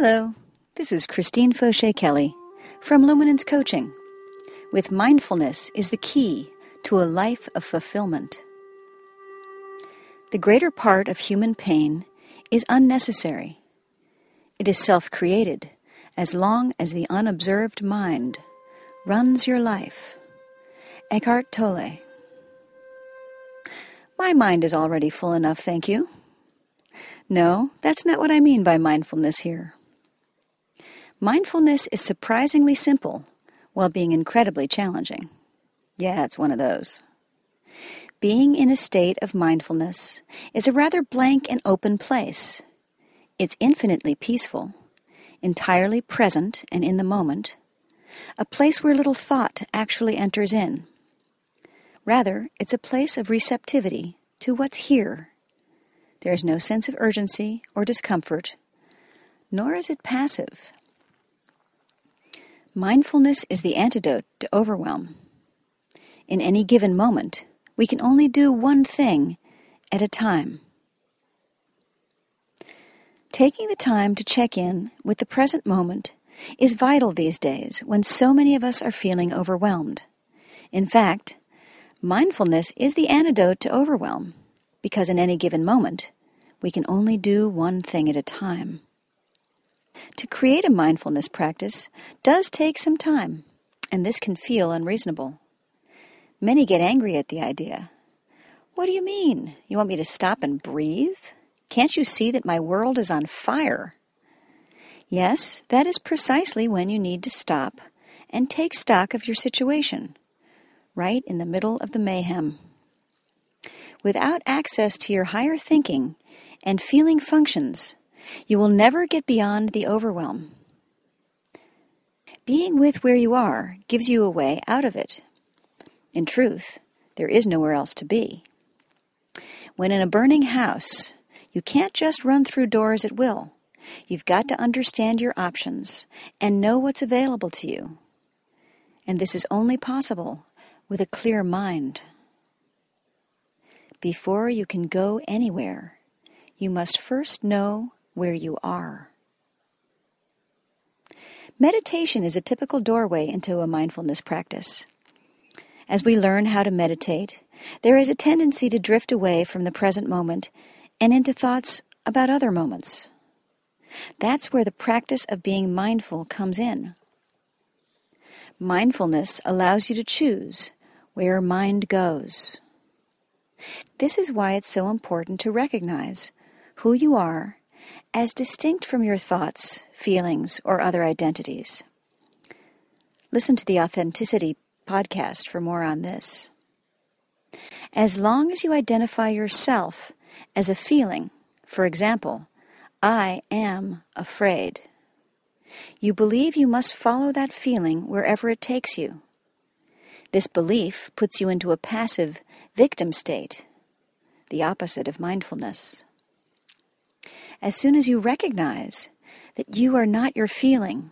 Hello, this is Christine Fauché Kelly from Luminance Coaching. With mindfulness is the key to a life of fulfillment. The greater part of human pain is unnecessary. It is self created as long as the unobserved mind runs your life. Eckhart Tolle. My mind is already full enough, thank you. No, that's not what I mean by mindfulness here. Mindfulness is surprisingly simple while being incredibly challenging. Yeah, it's one of those. Being in a state of mindfulness is a rather blank and open place. It's infinitely peaceful, entirely present and in the moment, a place where little thought actually enters in. Rather, it's a place of receptivity to what's here there is no sense of urgency or discomfort, nor is it passive. Mindfulness is the antidote to overwhelm. In any given moment, we can only do one thing at a time. Taking the time to check in with the present moment is vital these days when so many of us are feeling overwhelmed. In fact, mindfulness is the antidote to overwhelm because in any given moment, we can only do one thing at a time. To create a mindfulness practice does take some time, and this can feel unreasonable. Many get angry at the idea. What do you mean? You want me to stop and breathe? Can't you see that my world is on fire? Yes, that is precisely when you need to stop and take stock of your situation, right in the middle of the mayhem. Without access to your higher thinking and feeling functions, you will never get beyond the overwhelm. Being with where you are gives you a way out of it. In truth, there is nowhere else to be. When in a burning house, you can't just run through doors at will. You've got to understand your options and know what's available to you. And this is only possible with a clear mind. Before you can go anywhere, you must first know where you are. Meditation is a typical doorway into a mindfulness practice. As we learn how to meditate, there is a tendency to drift away from the present moment and into thoughts about other moments. That's where the practice of being mindful comes in. Mindfulness allows you to choose where your mind goes. This is why it's so important to recognize who you are as distinct from your thoughts, feelings, or other identities. Listen to the Authenticity podcast for more on this. As long as you identify yourself as a feeling, for example, I am afraid, you believe you must follow that feeling wherever it takes you. This belief puts you into a passive victim state, the opposite of mindfulness. As soon as you recognize that you are not your feeling,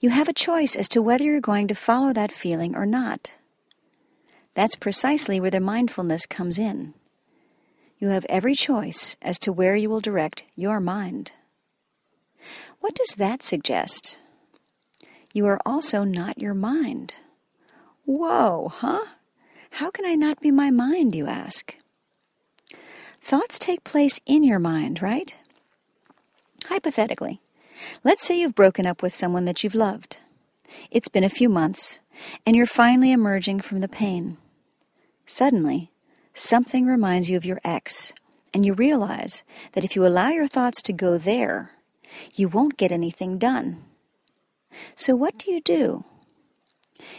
you have a choice as to whether you're going to follow that feeling or not. That's precisely where the mindfulness comes in. You have every choice as to where you will direct your mind. What does that suggest? You are also not your mind. Whoa, huh? How can I not be my mind, you ask? Thoughts take place in your mind, right? Hypothetically, let's say you've broken up with someone that you've loved. It's been a few months, and you're finally emerging from the pain. Suddenly, something reminds you of your ex, and you realize that if you allow your thoughts to go there, you won't get anything done. So, what do you do?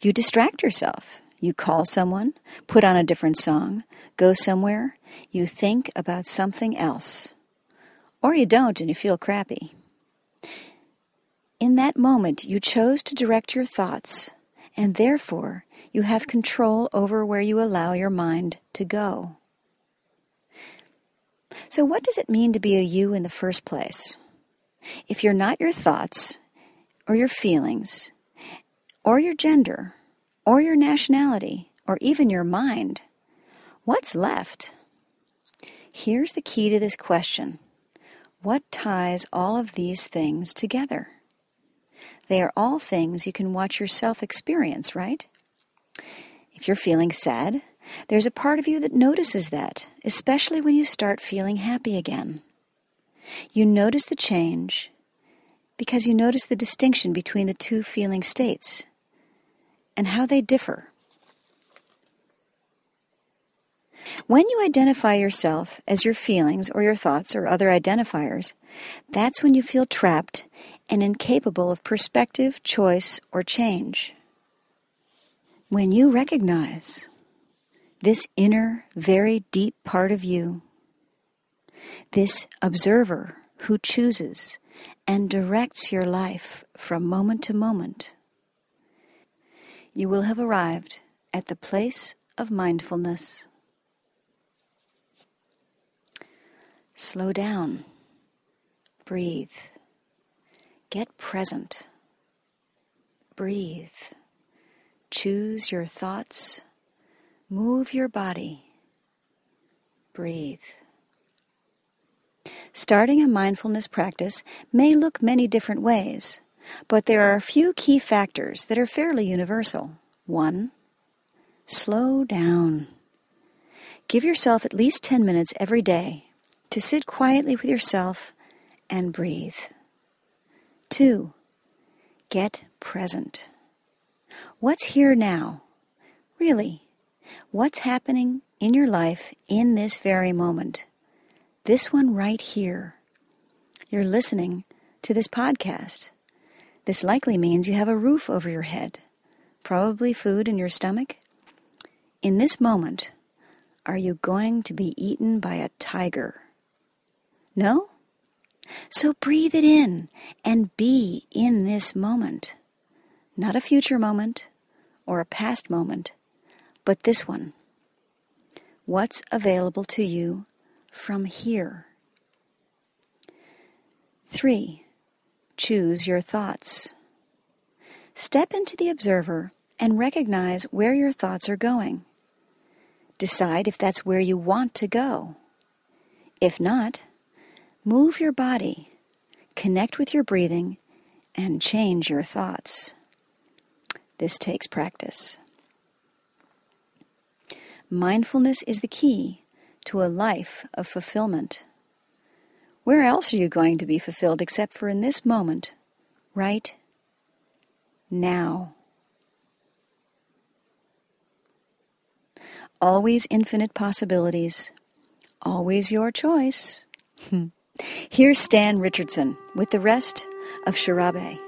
You distract yourself. You call someone, put on a different song, go somewhere, you think about something else. Or you don't and you feel crappy. In that moment, you chose to direct your thoughts, and therefore you have control over where you allow your mind to go. So, what does it mean to be a you in the first place? If you're not your thoughts, or your feelings, or your gender, or your nationality, or even your mind, what's left? Here's the key to this question What ties all of these things together? They are all things you can watch yourself experience, right? If you're feeling sad, there's a part of you that notices that, especially when you start feeling happy again. You notice the change because you notice the distinction between the two feeling states and how they differ. When you identify yourself as your feelings or your thoughts or other identifiers, that's when you feel trapped and incapable of perspective, choice, or change. When you recognize this inner, very deep part of you, this observer who chooses and directs your life from moment to moment, you will have arrived at the place of mindfulness. Slow down. Breathe. Get present. Breathe. Choose your thoughts. Move your body. Breathe. Starting a mindfulness practice may look many different ways, but there are a few key factors that are fairly universal. One, slow down. Give yourself at least 10 minutes every day to sit quietly with yourself and breathe. Two, get present. What's here now? Really, what's happening in your life in this very moment? This one right here. You're listening to this podcast. This likely means you have a roof over your head, probably food in your stomach. In this moment, are you going to be eaten by a tiger? No? So breathe it in and be in this moment. Not a future moment or a past moment, but this one. What's available to you from here? 3. Choose your thoughts. Step into the observer and recognize where your thoughts are going. Decide if that's where you want to go. If not, Move your body, connect with your breathing, and change your thoughts. This takes practice. Mindfulness is the key to a life of fulfillment. Where else are you going to be fulfilled except for in this moment, right now? Always infinite possibilities, always your choice. Here's Stan Richardson with the rest of Sharabe.